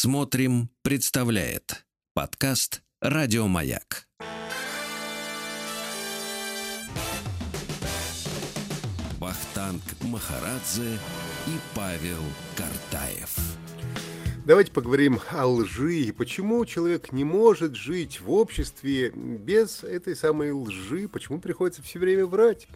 Смотрим, представляет подкаст Радиомаяк. Вахтанг Махарадзе и Павел Картаев. Давайте поговорим о лжи и почему человек не может жить в обществе без этой самой лжи, почему приходится все время врать.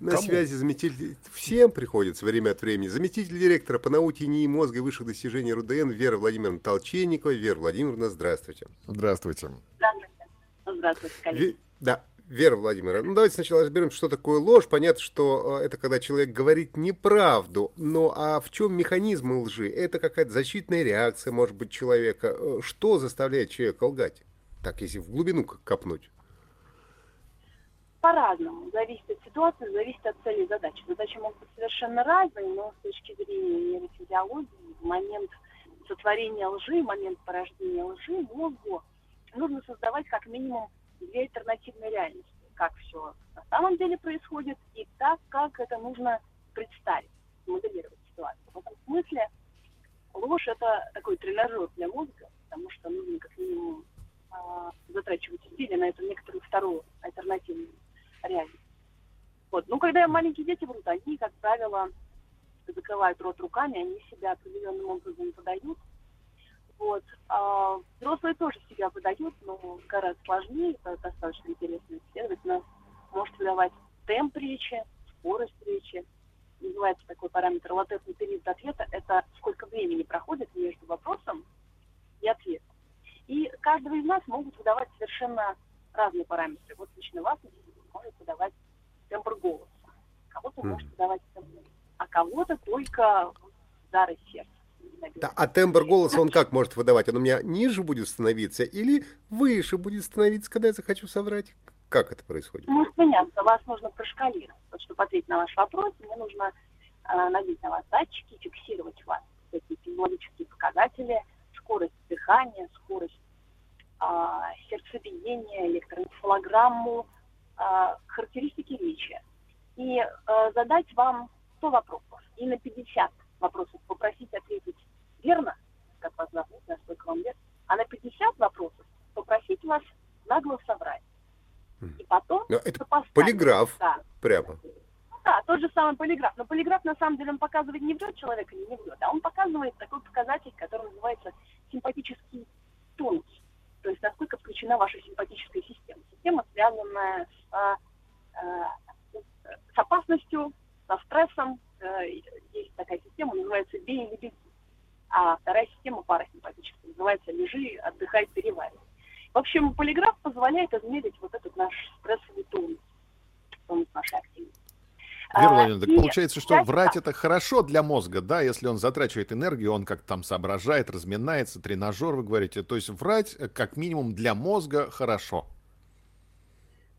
На Кому? связи заместитель... Всем приходится время от времени. Заместитель директора по науке НИИ мозга и высших достижений РУДН Вера Владимировна Толченникова. Вера Владимировна, здравствуйте. Здравствуйте. Здравствуйте. Здравствуйте, коллеги. Да, Вера Владимировна, ну давайте сначала разберем, что такое ложь. Понятно, что э, это когда человек говорит неправду, но а в чем механизм лжи? Это какая-то защитная реакция, может быть, человека. Э, что заставляет человека лгать? Так, если в глубину копнуть. По-разному. Зависит от ситуации, зависит от цели задачи. Задачи могут быть совершенно разные, но с точки зрения нейрофизиологии, момент сотворения лжи, момент порождения лжи мозгу нужно создавать как минимум две альтернативные реальности. Как все на самом деле происходит и так, как это нужно представить, моделировать ситуацию. В этом смысле ложь – это такой тренажер для мозга, потому что нужно как минимум э, затрачивать усилия на эту некоторую вторую альтернативную реальность. Вот. Ну, когда маленькие дети врут, они, как правило, закрывают рот руками, они себя определенным образом подают, вот. А взрослые тоже себя выдают, но гораздо сложнее, это достаточно интересно исследовать. Нас может выдавать темп речи, скорость речи. Называется такой параметр латентный период ответа. Это сколько времени проходит между вопросом и ответом. И каждого из нас могут выдавать совершенно разные параметры. Вот лично вас может выдавать тембр голоса. Кого-то mm. может выдавать тембр, а кого-то только удары сердца. А тембр голоса он как может выдавать? Он у меня ниже будет становиться или выше будет становиться, когда я захочу соврать? Как это происходит? Может меняться. Вас нужно прошкалировать. Вот, чтобы ответить на ваш вопрос, мне нужно э, надеть на вас датчики, фиксировать вас эти физиологические показатели, скорость дыхания, скорость э, сердцебиения, электроэнцефалограмму, э, характеристики речи. И э, задать вам 100 вопросов. И на 50 вопросов попросить ответить верно, как вас зовут, насколько вам лет, а на 50 вопросов попросить вас нагло соврать. И потом... Это полиграф, да. прямо. Да, тот же самый полиграф. Но полиграф, на самом деле, он показывает, не врет человек или не врет, а он показывает такой показатель, который называется симпатический тонус. То есть, насколько включена ваша симпатическая система. Система, связанная с, а, э, с опасностью, со стрессом. Э, есть такая система, называется «бей или беги» а вторая система парасимпатическая, называется «лежи, отдыхай, переваривай». В общем, полиграф позволяет измерить вот этот наш стрессовый тонус, тонус нашей активности. Вера а, Владимировна, так получается, что врать это хорошо для мозга, да, если он затрачивает энергию, он как-то там соображает, разминается, тренажер, вы говорите. То есть врать э, как минимум для мозга хорошо.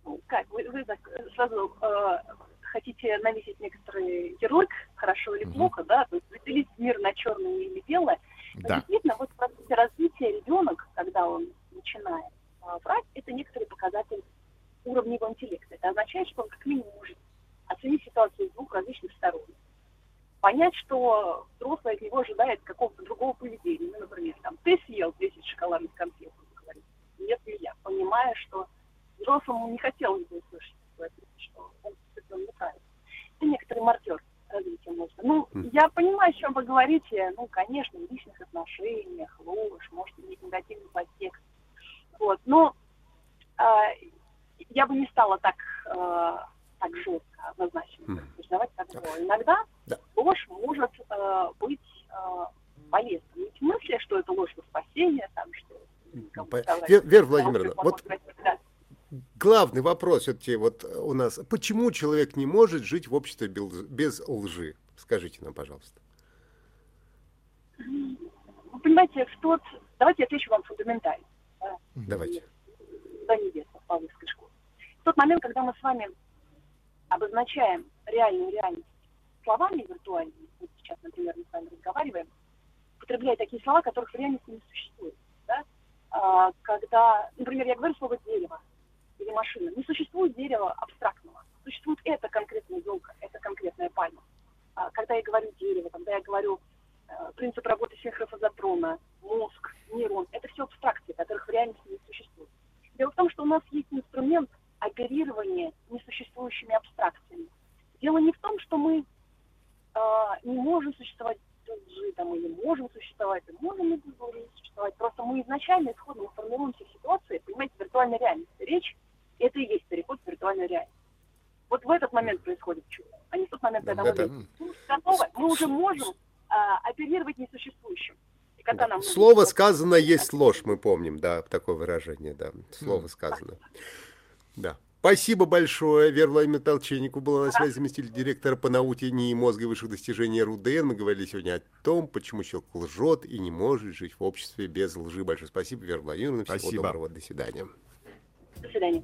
Ну, как, вы, вы так сразу э, хотите навесить некоторый ярлык, хорошо или плохо, да, то есть разделить мир на черное или белое. Но да. действительно, вот в процессе развития ребенок, когда он начинает а, врать, это некоторый показатель уровня его интеллекта. Это означает, что он как минимум может оценить ситуацию с двух различных сторон. Понять, что взрослый от него ожидает какого-то другого поведения. Ну, например, там, ты съел 10 шоколадных конфет, он говорит. Нет, не я. Понимая, что взрослому не хотелось бы услышать, что он. Некоторый маркер развития мозга. Ну, mm. я понимаю, о чем вы говорите. Ну, конечно, в личных отношениях, ложь, может иметь негативный подтекст. Вот. Но э, я бы не стала так, э, так жестко, однозначно mm. как было. Иногда да. ложь может э, быть э, полезна. Не в смысле, что это ложь во спасение, там, что... Вера Владимировна, вот... Главный вопрос все-таки вот у нас, почему человек не может жить в обществе без лжи? Скажите нам, пожалуйста. Вы понимаете, в тот... Давайте я отвечу вам фундаментально. Да? Давайте. Да, невеста в Павловской школе. В тот момент, когда мы с вами обозначаем реальную реальность словами виртуальными, вот сейчас, например, мы с вами разговариваем, употребляя такие слова, которых в реальности не существует. Да? А, когда, например, я говорю слово «дерево», или машина. Не существует дерева абстрактного. Существует эта конкретная елка, это конкретная пальма. А, когда я говорю дерево, когда я говорю э, принцип работы синхрофазотрона, мозг, нейрон, это все абстракции, которых в реальности не существует. Дело в том, что у нас есть инструмент оперирования несуществующими абстракциями. Дело не в том, что мы э, не можем существовать G, там, или можем существовать, и можем и существовать. Просто мы изначально исходно формируемся в ситуации, понимаете, виртуальной реальности. Речь это и есть переход в виртуальную реальность. Вот в этот момент происходит чудо, а не в тот момент, когда Это- мы ну, готовы, мы уже можем а, оперировать несуществующим. И когда Да. нам Слово нужно- сказано есть ложь, мы помним, да, такое выражение, да. Слово сказано. Да. Спасибо большое. Вера Владимировна Толченнику была на связи заместитель директора по науке НИИ мозга и высших достижений РУДН. Мы говорили сегодня о том, почему человек лжет и не может жить в обществе без лжи. Большое спасибо, Вера Владимировна. Всего Спасибо. доброго. До свидания. До свидания.